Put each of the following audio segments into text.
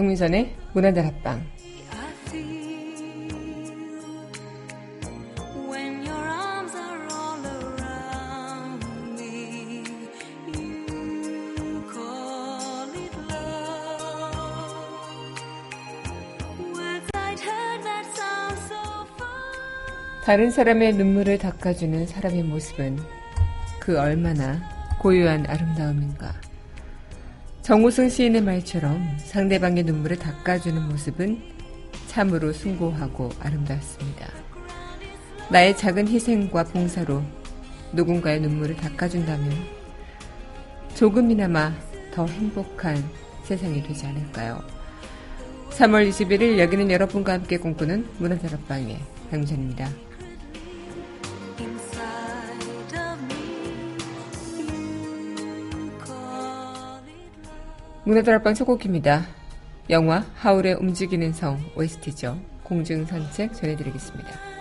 강민선의 문화다락방. 다른 사람의 눈물을 닦아주는 사람의 모습은 그 얼마나 고유한 아름다움인가. 정우승 시인의 말처럼 상대방의 눈물을 닦아주는 모습은 참으로 숭고하고 아름답습니다. 나의 작은 희생과 봉사로 누군가의 눈물을 닦아준다면 조금이나마 더 행복한 세상이 되지 않을까요? 3월 21일 여기는 여러분과 함께 꿈꾸는 문화다락방의 강전입니다. 문화다락방 초곡입니다. 영화 하울의 움직이는 성 OST죠. 공중 산책 전해드리겠습니다.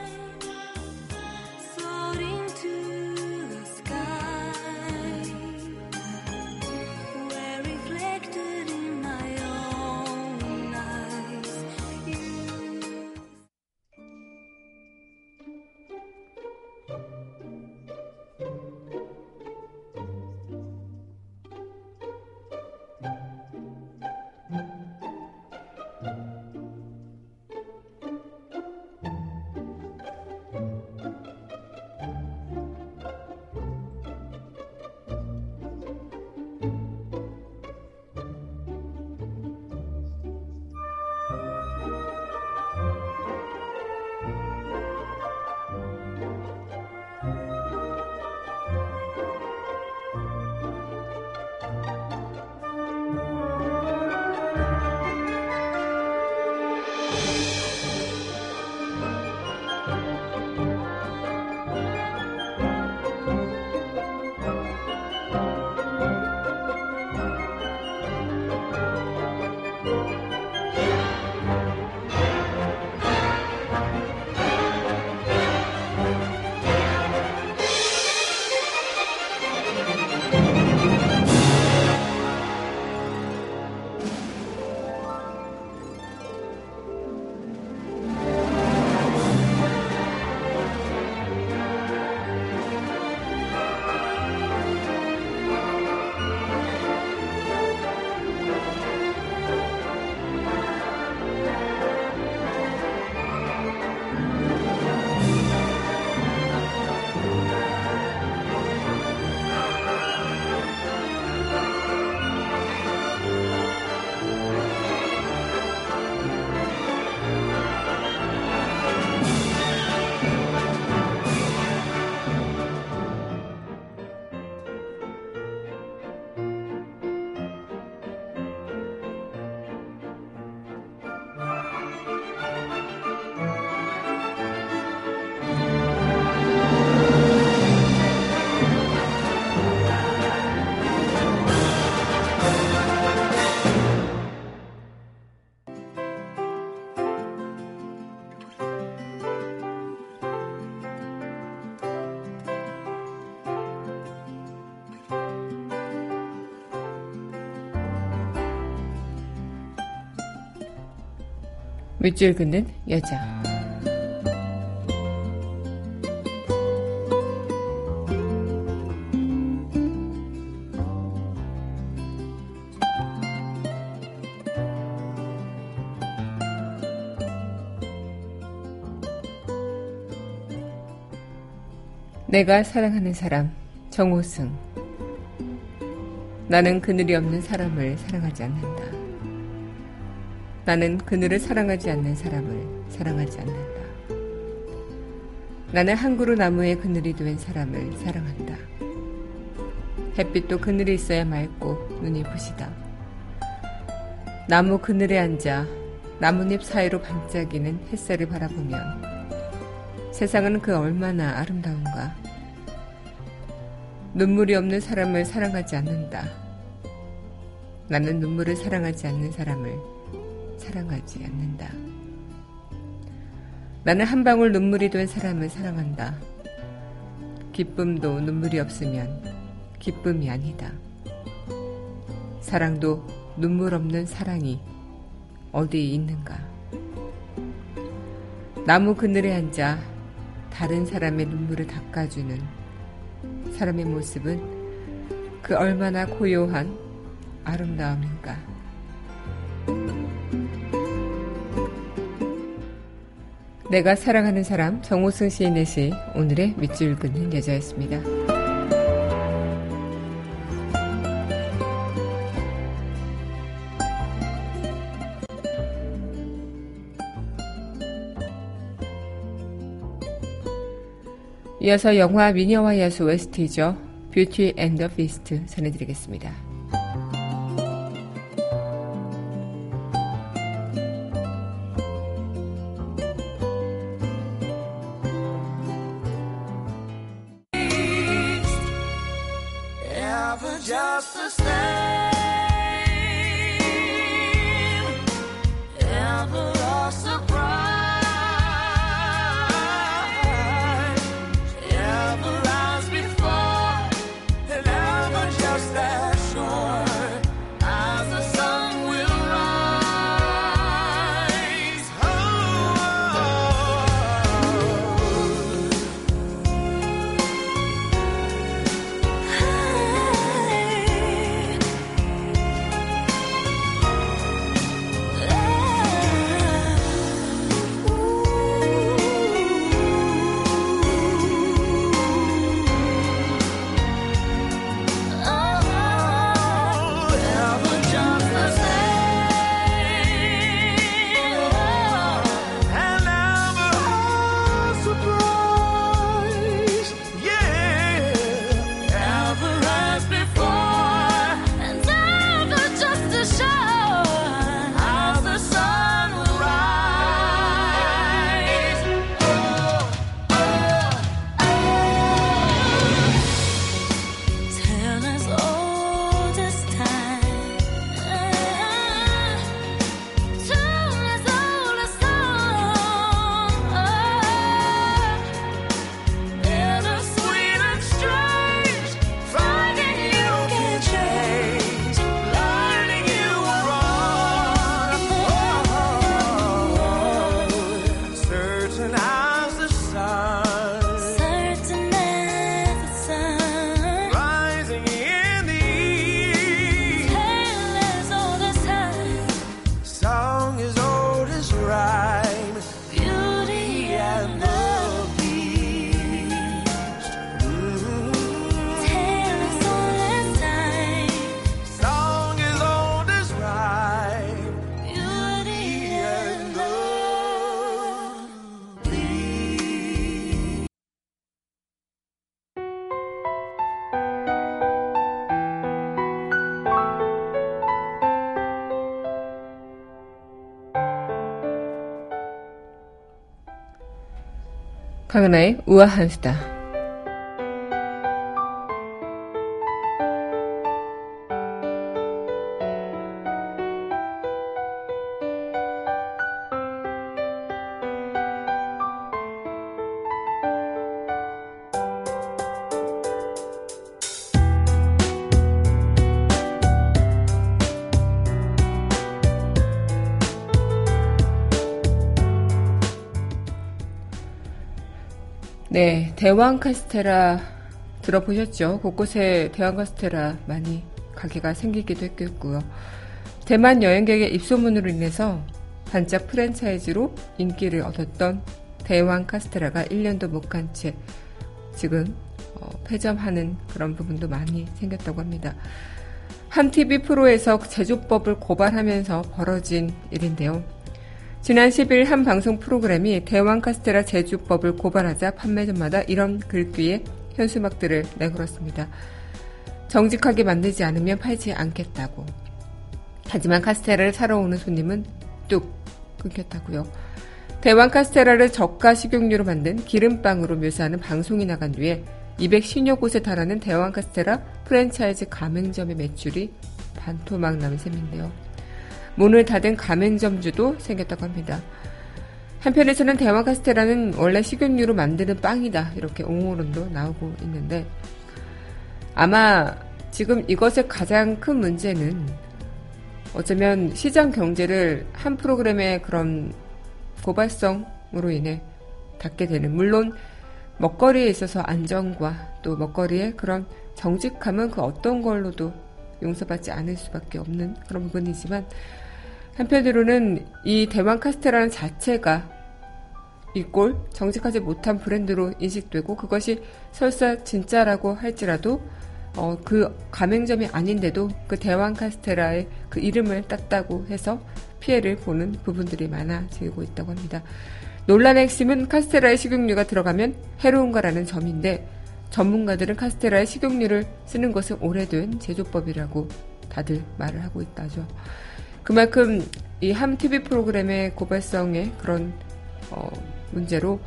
밑줄 긋는 여자. 내가 사랑하는 사람, 정호승. 나는 그늘이 없는 사람을 사랑하지 않는다. 나는 그늘을 사랑하지 않는 사람을 사랑하지 않는다. 나는 한 그루 나무에 그늘이 된 사람을 사랑한다. 햇빛도 그늘이 있어야 맑고 눈이 부시다. 나무 그늘에 앉아 나뭇잎 사이로 반짝이는 햇살을 바라보면 세상은 그 얼마나 아름다운가. 눈물이 없는 사람을 사랑하지 않는다. 나는 눈물을 사랑하지 않는 사람을 사랑하지 않는다. 나는 한 방울 눈물이 된 사람을 사랑한다. 기쁨도 눈물이 없으면 기쁨이 아니다. 사랑도 눈물 없는 사랑이 어디 있는가? 나무 그늘에 앉아 다른 사람의 눈물을 닦아주는 사람의 모습은 그 얼마나 고요한 아름다움인가. 내가 사랑하는 사람 정호승 시인의 시 오늘의 밑줄 긋는 여자였습니다. 이어서 영화 미녀와 야수 웨스트이죠. 뷰티 앤 더 비스트 전해드리겠습니다. 강은하의 우아한 수다. 네, 대왕 카스테라 들어보셨죠? 곳곳에 대왕 카스테라 많이 가게가 생기기도 했겠고요. 대만 여행객의 입소문으로 인해서 반짝 프랜차이즈로 인기를 얻었던 대왕 카스테라가 1년도 못 간 채 지금 어, 폐점하는 그런 부분도 많이 생겼다고 합니다. 한 TV 프로에서 제조법을 고발하면서 벌어진 일인데요. 지난 10일 한 방송 프로그램이 대왕 카스테라 제주법을 고발하자 판매점마다 이런 글귀에 현수막들을 내걸었습니다. 정직하게 만들지 않으면 팔지 않겠다고. 하지만 카스테라를 사러 오는 손님은 뚝 끊겼다고요. 대왕 카스테라를 저가 식용유로 만든 기름빵으로 묘사하는 방송이 나간 뒤에 210여 곳에 달하는 대왕 카스테라 프랜차이즈 가맹점의 매출이 반토막 난 셈인데요. 문을 닫은 가맹점주도 생겼다고 합니다. 한편에서는 대왕 카스테라는 원래 식용유로 만드는 빵이다 이렇게 옹호론도 나오고 있는데 아마 지금 이것의 가장 큰 문제는 어쩌면 시장 경제를 한 프로그램의 그런 고발성으로 인해 닫게 되는 물론 먹거리에 있어서 안정과 또 먹거리의 그런 정직함은 그 어떤 걸로도 용서받지 않을 수밖에 없는 그런 부분이지만 한편으로는 이 대왕 카스테라는 자체가 이꼴 정직하지 못한 브랜드로 인식되고 그것이 설사 진짜라고 할지라도 어, 그 가맹점이 아닌데도 그 대왕 카스테라의 그 이름을 땄다고 해서 피해를 보는 부분들이 많아지고 있다고 합니다. 논란의 핵심은 카스테라의 식용유가 들어가면 해로운가라는 점인데 전문가들은 카스테라의 식용유를 쓰는 것은 오래된 제조법이라고 다들 말을 하고 있다죠. 그만큼 이 함 TV 프로그램의 고발성의 그런 어, 문제로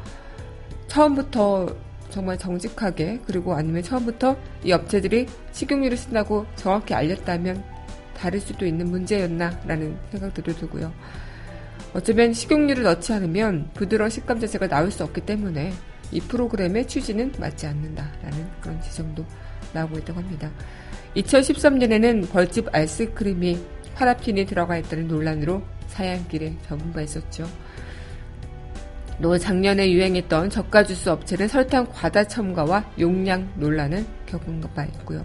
처음부터 정말 정직하게 그리고 아니면 처음부터 이 업체들이 식용유를 쓴다고 정확히 알렸다면 다를 수도 있는 문제였나라는 생각도 들고요. 어쩌면 식용유를 넣지 않으면 부드러운 식감 자체가 나올 수 없기 때문에 이 프로그램의 취지는 맞지 않는다라는 그런 지적도 나오고 있다고 합니다. 2013년에는 벌집 아이스크림이 파라핀이 들어가 있다는 논란으로 사양길에 전문가 있었죠. 또 작년에 유행했던 저가 주스 업체는 설탕 과다 첨가와 용량 논란을 겪은 바 있고요.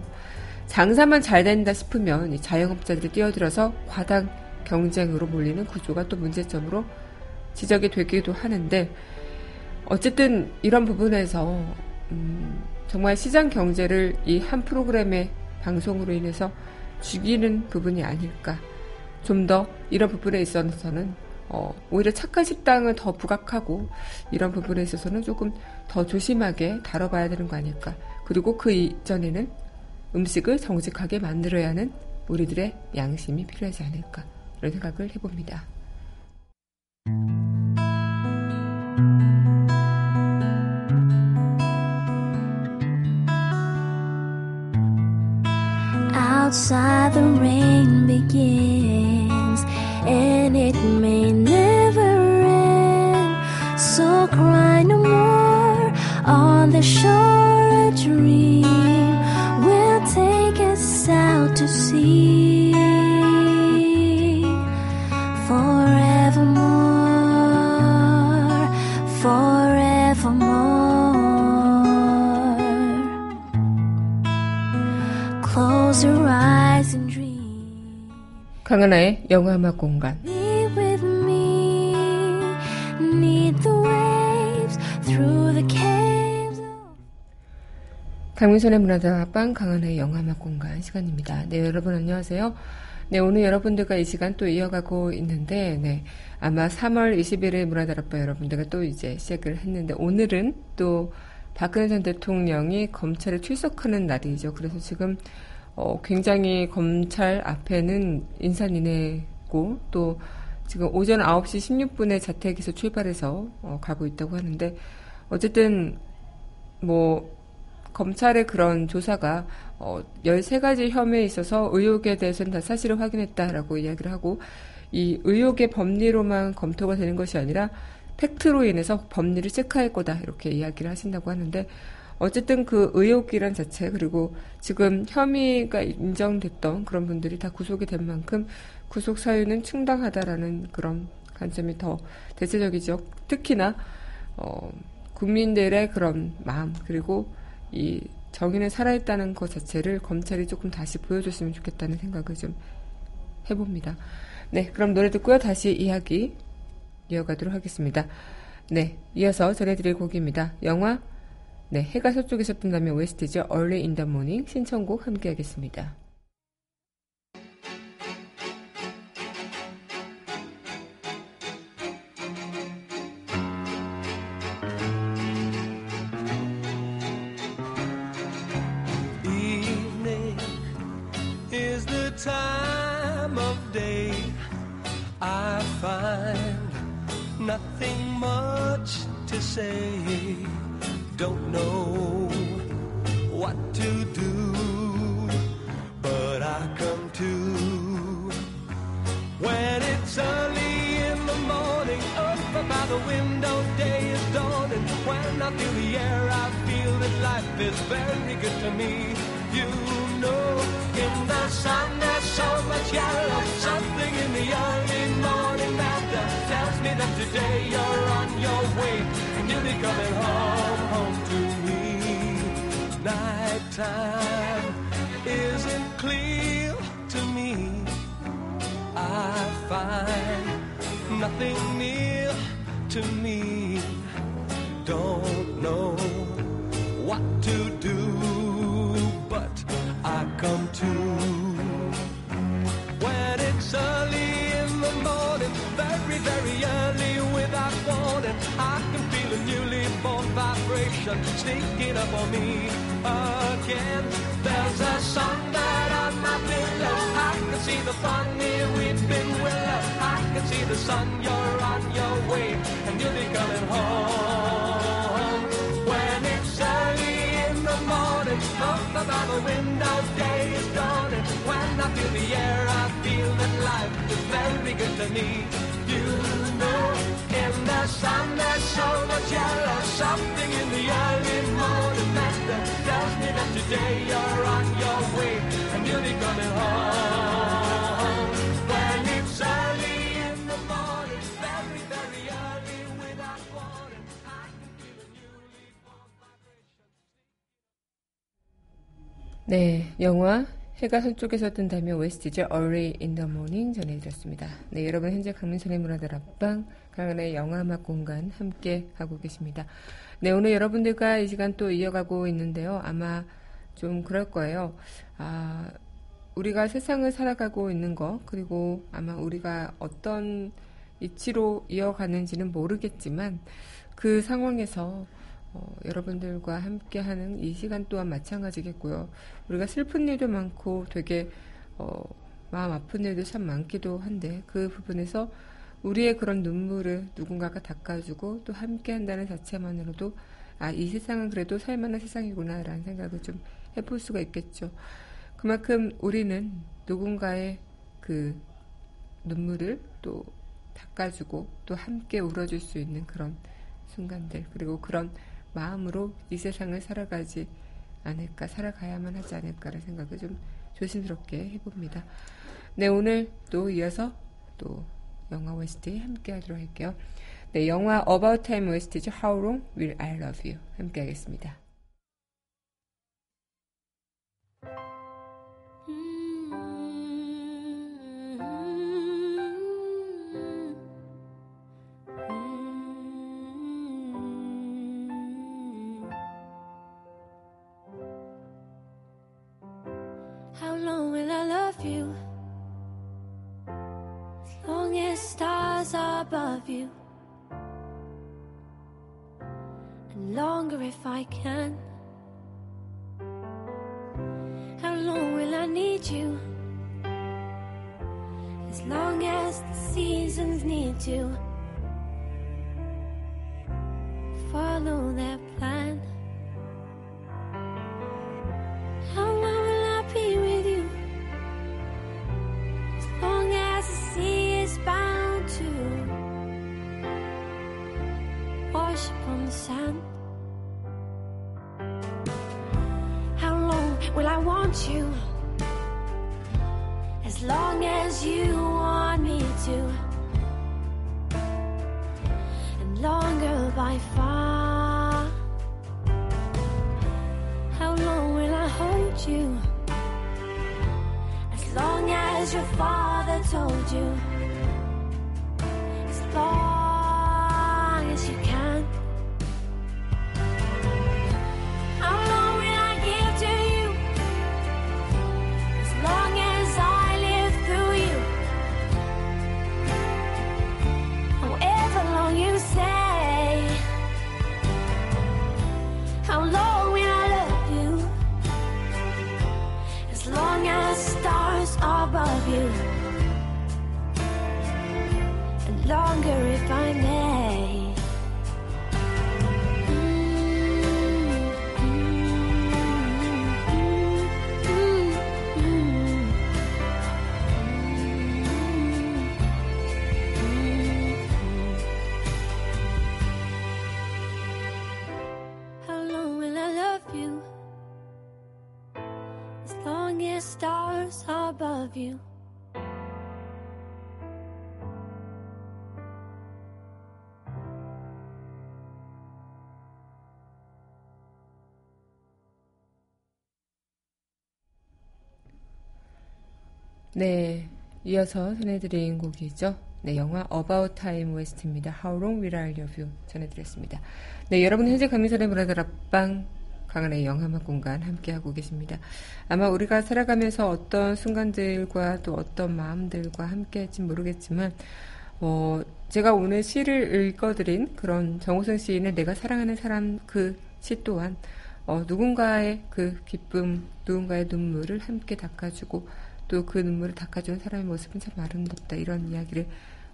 장사만 잘 된다 싶으면 자영업자들이 뛰어들어서 과당 경쟁으로 몰리는 구조가 또 문제점으로 지적이 되기도 하는데 어쨌든 이런 부분에서 음, 정말 시장 경제를 이 한 프로그램의 방송으로 인해서 죽이는 부분이 아닐까. 좀 더 이런 부분에 있어서는 어, 오히려 착한 식당을 더 부각하고 이런 부분에 있어서는 조금 더 조심하게 다뤄봐야 되는 거 아닐까. 그리고 그 이전에는 음식을 정직하게 만들어야 하는 우리들의 양심이 필요하지 않을까. 이런 생각을 해봅니다. Outside the rain begins and it may never end. So cry no more on the shore a dream. Will take us out to sea 강하나의 영화음악 공간. 강민선의 문화다방 강한의 영화음악 공간 시간입니다. 네, 여러분 안녕하세요. 네, 오늘 여러분들과 이 시간 또 이어가고 있는데, 네, 아마 3월 20일에 문화다락방 여러분들과 또 이제 시작을 했는데, 오늘은 또 박근혜 전 대통령이 검찰에 출석하는 날이죠. 그래서 지금 어, 굉장히 검찰 앞에는 인산인해고 또 지금 오전 9시 16분에 자택에서 출발해서 어, 가고 있다고 하는데 어쨌든 뭐 검찰의 그런 조사가 어, 13가지 혐의에 있어서 의혹에 대해서는 다 사실을 확인했다라고 이야기를 하고 이 의혹의 법리로만 검토가 되는 것이 아니라 팩트로 인해서 법리를 체크할 거다 이렇게 이야기를 하신다고 하는데 어쨌든 그 의혹이란 자체 그리고 지금 혐의가 인정됐던 그런 분들이 다 구속이 된 만큼 구속 사유는 충당하다라는 그런 관점이 더 대체적이죠. 특히나 어, 국민들의 그런 마음 그리고 이 정의는 살아있다는 것 자체를 검찰이 조금 다시 보여줬으면 좋겠다는 생각을 좀 해봅니다. 네, 그럼 노래 듣고요. 다시 이야기 이어가도록 하겠습니다. 네, 이어서 전해드릴 곡입니다. 영화 네, 해가 서쪽에서 뜬다면 OST죠. Early in the Morning 신청곡 함께 하겠습니다. very good to me. You know, in the sun there's so much yellow. Something in the early morning matter tells me that today you're on your way and you'll be coming home, home to me. Nighttime isn't clear to me. I find nothing near to me. Don't know what to do vibration sneaking up on me again. There's a songbird on my pillow. I can see the funny weeping willow. I can see the sun, you're on your way, and you'll be coming home. When it's early in the morning, up about the window, day is dawning. When I feel the air, I feel that life is very good to me sun there's so much yellow, something in the early morning matter tells me that today you're on your way and you'll be coming home. When it's early in the morning, very, very early without warning, I can feel a newly born vibration. 네, 영화 해가 서쪽에서 뜬다며 OST죠. Early in the Morning 전해드렸습니다. 네, 여러분 현재 강민선의 문화들 앞방 강한의 영화음악 공간 함께 하고 계십니다. 네, 오늘 여러분들과 이 시간 또 이어가고 있는데요. 아마 좀 그럴 거예요. 아, 우리가 세상을 살아가고 있는 거 그리고 아마 우리가 어떤 이치로 이어가는지는 모르겠지만 그 상황에서 어, 여러분들과 함께하는 이 시간 또한 마찬가지겠고요. 우리가 슬픈 일도 많고 되게 어, 마음 아픈 일도 참 많기도 한데 그 부분에서 우리의 그런 눈물을 누군가가 닦아주고 또 함께한다는 자체만으로도 아 이 세상은 그래도 살만한 세상이구나라는 생각을 좀 해볼 수가 있겠죠. 그만큼 우리는 누군가의 그 눈물을 또 닦아주고 또 함께 울어줄 수 있는 그런 순간들 그리고 그런 마음으로 이 세상을 살아가지 않을까 살아가야만 하지 않을까라는 생각을 좀 조심스럽게 해봅니다. 네 오늘 또 이어서 또 영화 OST 함께 하도록 할게요. 네 영화 About Time OST죠. How Long Will I Love You 함께 하겠습니다. You? As long as stars are above you. And longer if I can. How long will I need you? As long as the seasons need to you. 네, 이어서 전해드린 곡이죠. 네, 영화 About Time West입니다. How Long Will I Love You 전해드렸습니다. 네, 여러분 현재 감미선의 브라더 랍방 강한의 영화만 공간 함께하고 계십니다. 아마 우리가 살아가면서 어떤 순간들과 또 어떤 마음들과 함께 할지 모르겠지만, 어, 제가 오늘 시를 읽어드린 그런 정호성 시인의 내가 사랑하는 사람 그 시 또한, 어, 누군가의 그 기쁨, 누군가의 눈물을 함께 닦아주고, 또 그 눈물을 닦아주는 사람의 모습은 참 아름답다. 이런 이야기를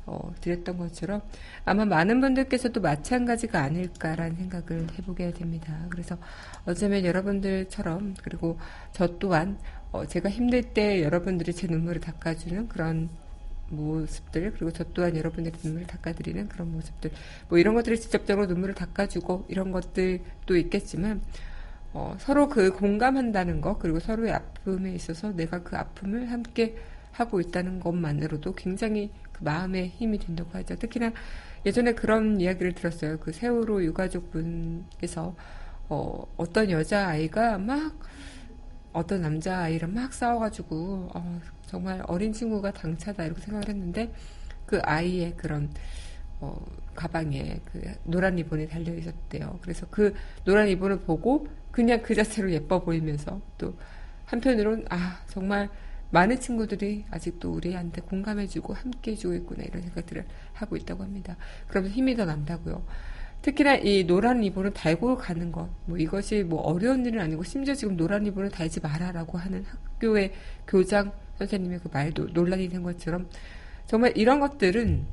어, 드렸던 것처럼 아마 많은 분들께서도 마찬가지가 아닐까라는 생각을 해보게 됩니다. 그래서 어쩌면 여러분들처럼 그리고 저 또한 어, 제가 힘들 때 여러분들이 제 눈물을 닦아주는 그런 모습들 그리고 저 또한 여러분들의 눈물을 닦아드리는 그런 모습들 뭐 이런 것들을 직접적으로 눈물을 닦아주고 이런 것들도 있겠지만 어, 서로 그 공감한다는 것 그리고 서로의 아픔에 있어서 내가 그 아픔을 함께 하고 있다는 것만으로도 굉장히 그 마음의 힘이 된다고 하죠. 특히나 예전에 그런 이야기를 들었어요. 그 세월호 유가족 분께서 어, 어떤 여자아이가 막 어떤 남자아이랑 막 싸워가지고 어, 정말 어린 친구가 당차다 이렇게 생각을 했는데 그 아이의 그런 어, 가방에 그 노란 리본이 달려 있었대요. 그래서 그 노란 리본을 보고 그냥 그 자체로 예뻐 보이면서 또 한편으론 아 정말 많은 친구들이 아직도 우리한테 공감해주고 함께해주고 있구나 이런 생각들을 하고 있다고 합니다. 그러면서 힘이 더 난다고요. 특히나 이 노란 리본을 달고 가는 것, 뭐 이것이 뭐 어려운 일은 아니고 심지어 지금 노란 리본을 달지 마라라고 하는 학교의 교장 선생님의 그 말도 논란이 된 것처럼 정말 이런 것들은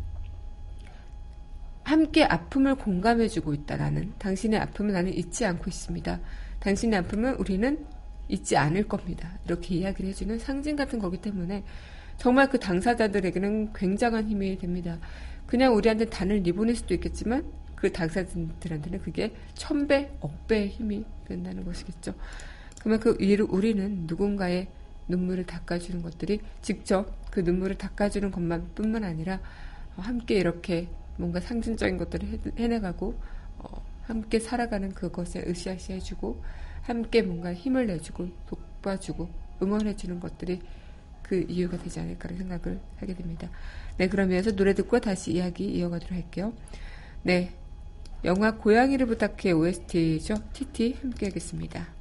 함께 아픔을 공감해주고 있다라는 당신의 아픔을 나는 잊지 않고 있습니다. 당신의 아픔은 우리는 있지 않을 겁니다. 이렇게 이야기를 해주는 상징 같은 거기 때문에 정말 그 당사자들에게는 굉장한 힘이 됩니다. 그냥 우리한테 단을 리본일 수도 있겠지만 그 당사자들한테는 그게 천배, 억배의 힘이 된다는 것이겠죠. 그러면 그 우리는 누군가의 눈물을 닦아주는 것들이 직접 그 눈물을 닦아주는 것만 뿐만 아니라 함께 이렇게 뭔가 상징적인 것들을 해내가고 어, 함께 살아가는 그것에 으쌰으쌰 해주고 함께 뭔가 힘을 내주고 돕아주고 응원해주는 것들이 그 이유가 되지 않을까라는 생각을 하게 됩니다. 네, 그러면서 노래 듣고 다시 이야기 이어가도록 할게요. 네, 영화 고양이를 부탁해 OST죠. TT 함께 하겠습니다.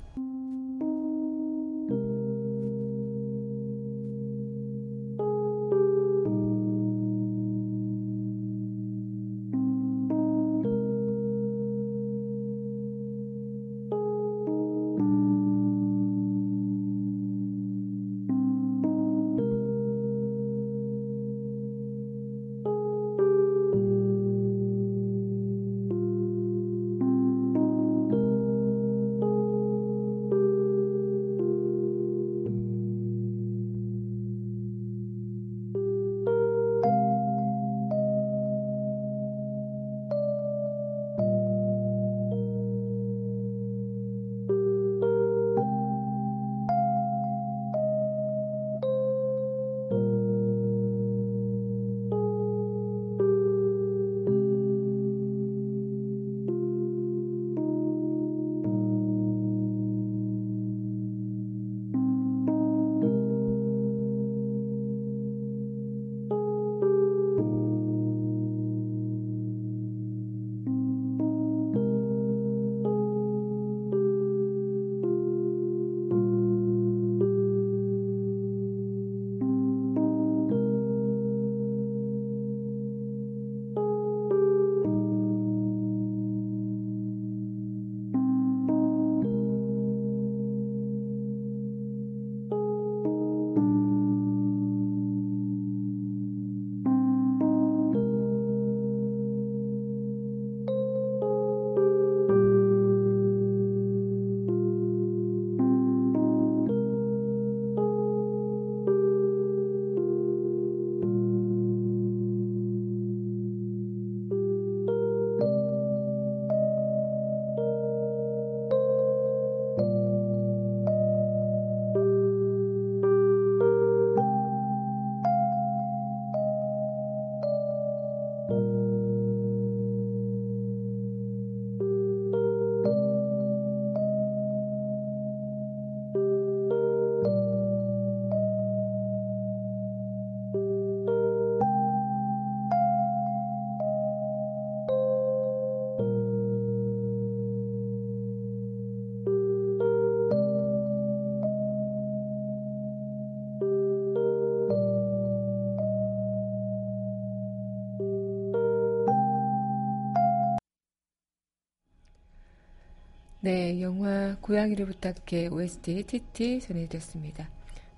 네, 영화 고양이를 부탁해 OST TT 전해드렸습니다.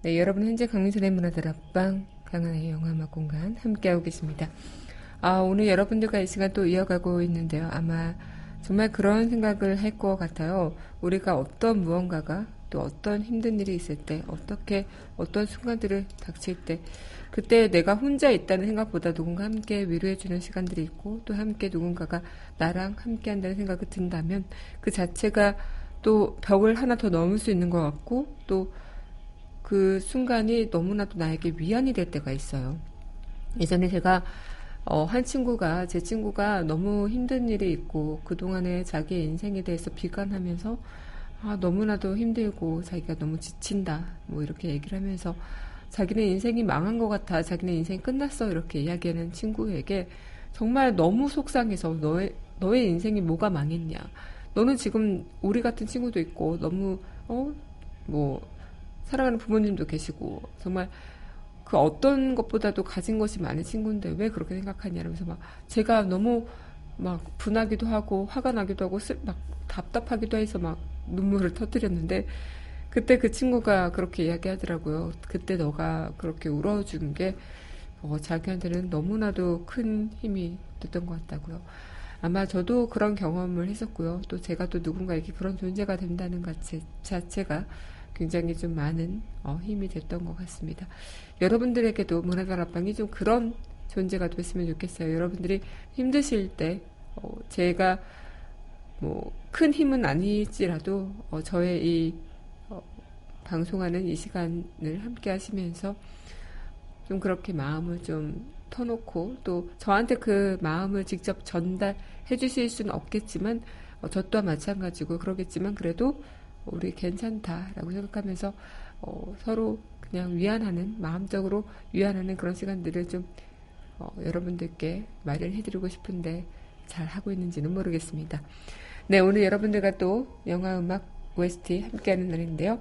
네, 여러분 현재 강민선의 문화들 앞방 강한의 영화음악 공간 함께하고 계십니다. 아, 오늘 여러분들과 이 시간 또 이어가고 있는데요. 아마 정말 그런 생각을 할 것 같아요. 우리가 어떤 무언가가 또 어떤 힘든 일이 있을 때, 어떻게, 어떤 순간들을 닥칠 때, 그때 내가 혼자 있다는 생각보다 누군가 함께 위로해주는 시간들이 있고, 또 함께 누군가가 나랑 함께 한다는 생각이 든다면, 그 자체가 또 벽을 하나 더 넘을 수 있는 것 같고, 또 그 순간이 너무나도 나에게 위안이 될 때가 있어요. 예전에 제가 어, 한 친구가, 제 친구가 너무 힘든 일이 있고, 그동안에 자기의 인생에 대해서 비관하면서, 아, 너무나도 힘들고, 자기가 너무 지친다, 뭐, 이렇게 얘기를 하면서, 자기네 인생이 망한 것 같아, 자기네 인생이 끝났어, 이렇게 이야기하는 친구에게, 정말 너무 속상해서, 너의, 너의 인생이 뭐가 망했냐. 너는 지금 우리 같은 친구도 있고, 너무, 어, 뭐, 사랑하는 부모님도 계시고, 정말, 그 어떤 것보다도 가진 것이 많은 친구인데 왜 그렇게 생각하냐 이러면서 막 제가 너무 막 분하기도 하고 화가 나기도 하고 슬, 막 답답하기도 해서 막 눈물을 터뜨렸는데 그때 그 친구가 그렇게 이야기하더라고요. 그때 너가 그렇게 울어준 게 어, 자기한테는 너무나도 큰 힘이 됐던 것 같다고요. 아마 저도 그런 경험을 했었고요. 또 제가 또 누군가에게 그런 존재가 된다는 것 자체가 굉장히 좀 많은 어, 힘이 됐던 것 같습니다. 여러분들에게도 문화관 앞방이 좀 그런 존재가 됐으면 좋겠어요. 여러분들이 힘드실 때 어, 제가 뭐 큰 힘은 아니지라도 어, 저의 이 어, 방송하는 이 시간을 함께 하시면서 좀 그렇게 마음을 좀 터놓고 또 저한테 그 마음을 직접 전달해 주실 수는 없겠지만 어, 저 또한 마찬가지고 그러겠지만 그래도 우리 괜찮다라고 생각하면서 어, 서로 그냥 위안하는 마음적으로 위안하는 그런 시간들을 좀 어, 여러분들께 마련해드리고 싶은데 잘 하고 있는지는 모르겠습니다. 네 오늘 여러분들과 또 영화 음악 OST 함께하는 날인데요.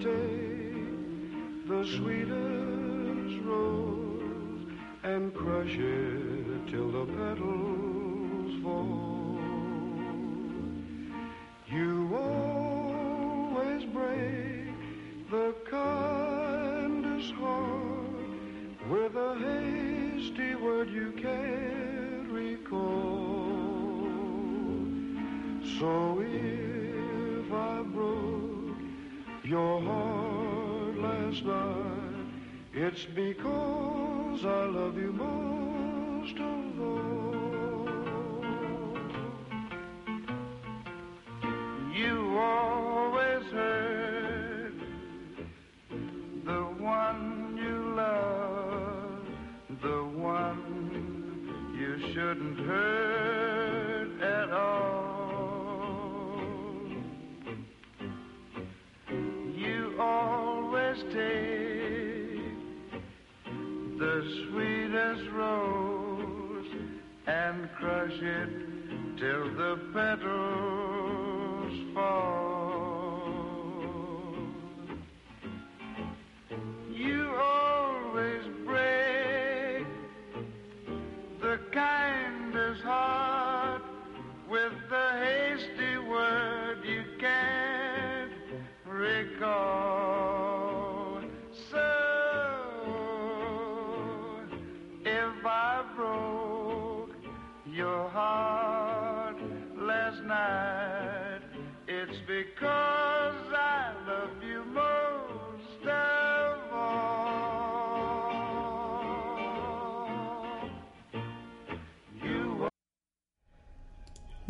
take the sweetest rose and crush it till the petals fall. it's because I love you more.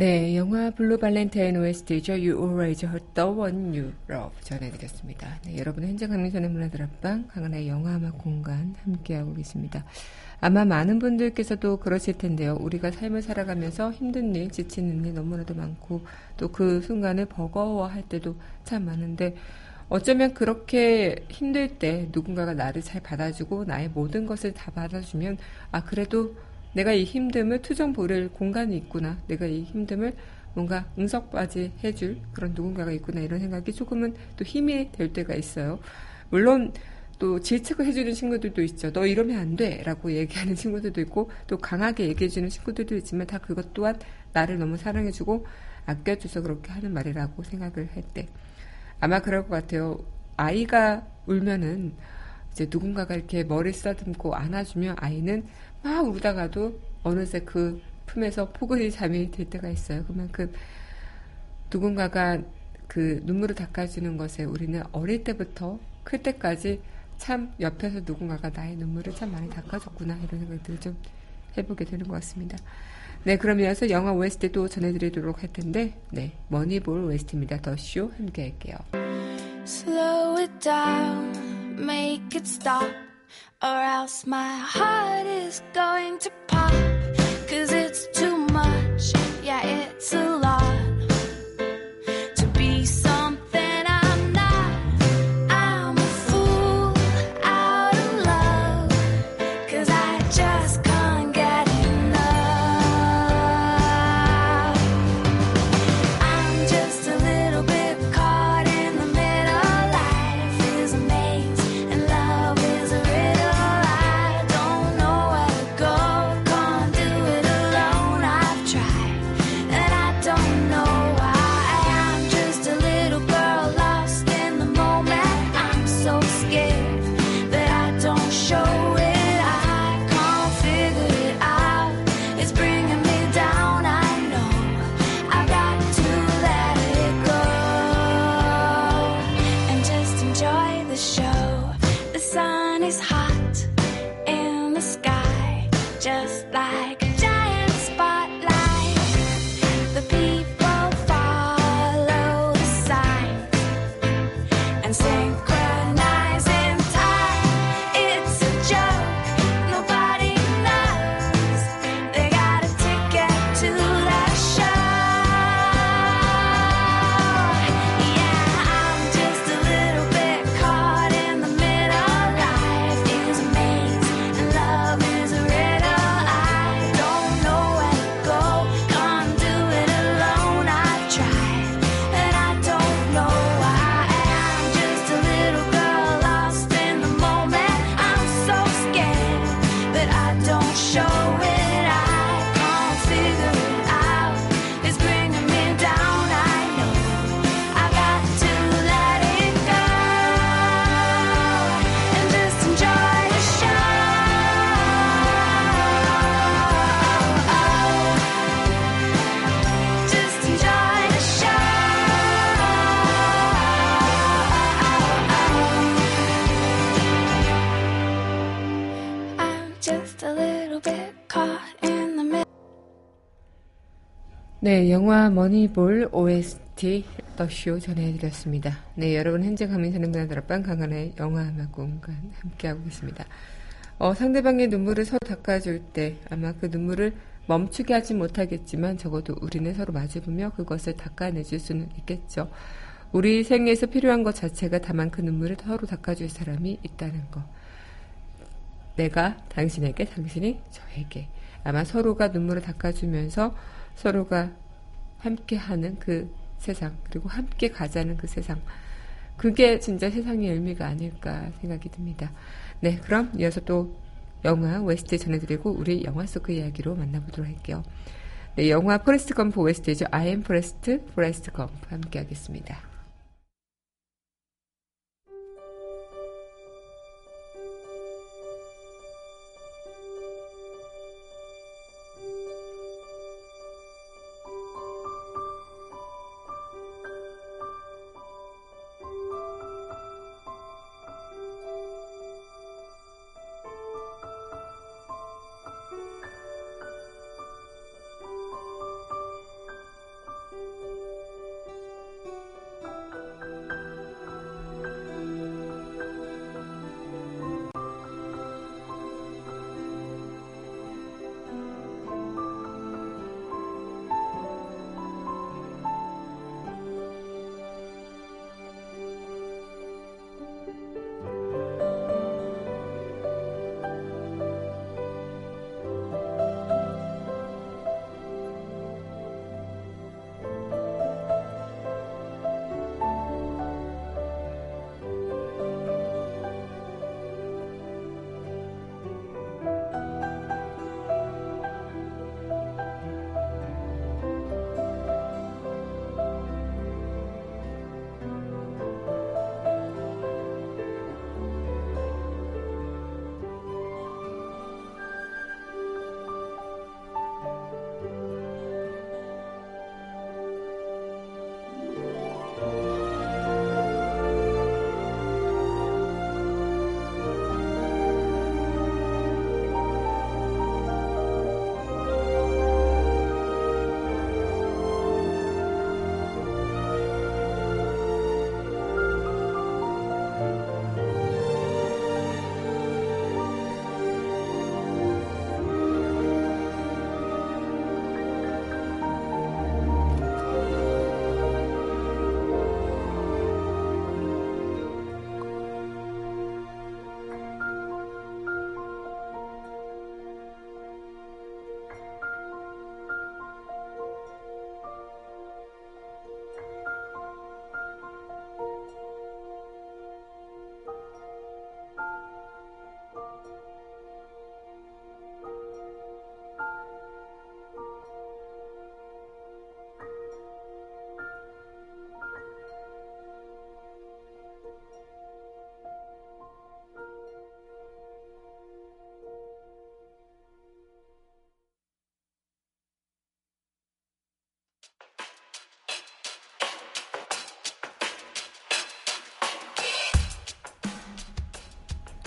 네, 영화 블루 발렌타인 OST죠. You Always the One You Love 전해드렸습니다. 네, 여러분 현재 강민선의 문화다락방 강한의 영화 음악 공간 함께하고 계십니다. 아마 많은 분들께서도 그러실 텐데요. 우리가 삶을 살아가면서 힘든 일, 지치는 일 너무나도 많고 또 그 순간을 버거워할 때도 참 많은데 어쩌면 그렇게 힘들 때 누군가가 나를 잘 받아주고 나의 모든 것을 다 받아주면 아 그래도 내가 이 힘듦을 투정 보를 공간이 있구나. 내가 이 힘듦을 뭔가 응석바지 해줄 그런 누군가가 있구나 이런 생각이 조금은 또 힘이 될 때가 있어요. 물론 또 질책을 해주는 친구들도 있죠. 너 이러면 안 돼. 라고 얘기하는 친구들도 있고, 또 강하게 얘기해주는 친구들도 있지만, 다 그것 또한 나를 너무 사랑해주고, 아껴줘서 그렇게 하는 말이라고 생각을 할 때. 아마 그럴 것 같아요. 아이가 울면은, 이제 누군가가 이렇게 머리 쓰다듬고 안아주면 아이는 막 울다가도 어느새 그 품에서 포근히 잠이 들 때가 있어요. 그만큼 누군가가 그 눈물을 닦아주는 것에 우리는 어릴 때부터 클 때까지 참 옆에서 누군가가 나의 눈물을 참 많이 닦아줬구나 이런 생각들을 좀 해보게 되는 것 같습니다. 네, 그럼 이어서 영화 OST도 전해드리도록 할 텐데, 네, 머니볼 OST입니다. 더 쇼 함께 할게요. Slow it down, make it stop, or else my heart is going to pop. Cause it's too much, yeah, it's a 네, 영화 머니볼 OST 더쇼 전해드렸습니다. 네, 여러분 현재 강민선의 문화들 앞방 강한의 영화 음악 공간 함께하고 계십니다. 어, 상대방의 눈물을 서로 닦아줄 때 아마 그 눈물을 멈추게 하진 못하겠지만 적어도 우리는 서로 마주보며 그것을 닦아내줄 수는 있겠죠. 우리 생에서 필요한 것 자체가 다만 그 눈물을 서로 닦아줄 사람이 있다는 것. 내가 당신에게, 당신이 저에게. 아마 서로가 눈물을 닦아주면서 서로가 함께 하는 그 세상, 그리고 함께 가자는 그 세상. 그게 진짜 세상의 의미가 아닐까 생각이 듭니다. 네, 그럼 이어서 또 영화 OST 전해드리고 우리 영화 속 그 이야기로 만나보도록 할게요. 네, 영화 포레스트 검프 OST죠. I am Forrest, Forrest Gump 함께 하겠습니다.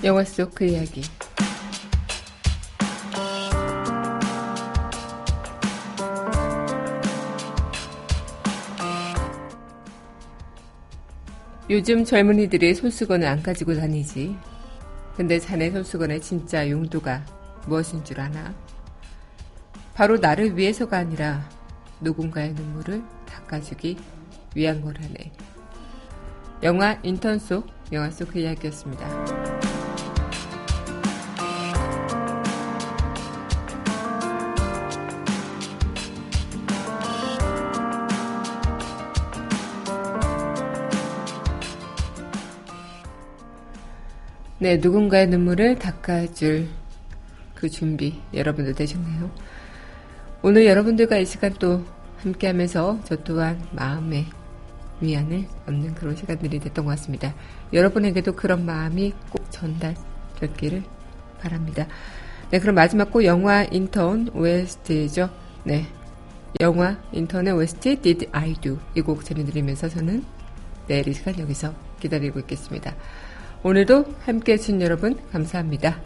영화 속 그 이야기. 요즘 젊은이들이 손수건을 안 가지고 다니지. 근데 자네 손수건의 진짜 용도가 무엇인 줄 아나? 바로 나를 위해서가 아니라 누군가의 눈물을 닦아주기 위한 거라네. 영화 인턴 속 영화 속 그 이야기였습니다. 네, 누군가의 눈물을 닦아줄 그 준비 여러분들 되셨나요? 오늘 여러분들과 이 시간 또 함께 하면서 저 또한 마음의 위안을 얻는 그런 시간들이 됐던 것 같습니다. 여러분에게도 그런 마음이 꼭 전달됐기를 바랍니다. 네, 그럼 마지막 곡 영화 인턴 OST죠. 네. 영화 인턴의 OST Did I Do 이 곡 전해드리면서 저는 내일 이 시간 여기서 기다리고 있겠습니다. 오늘도 함께 해주신 여러분 감사합니다.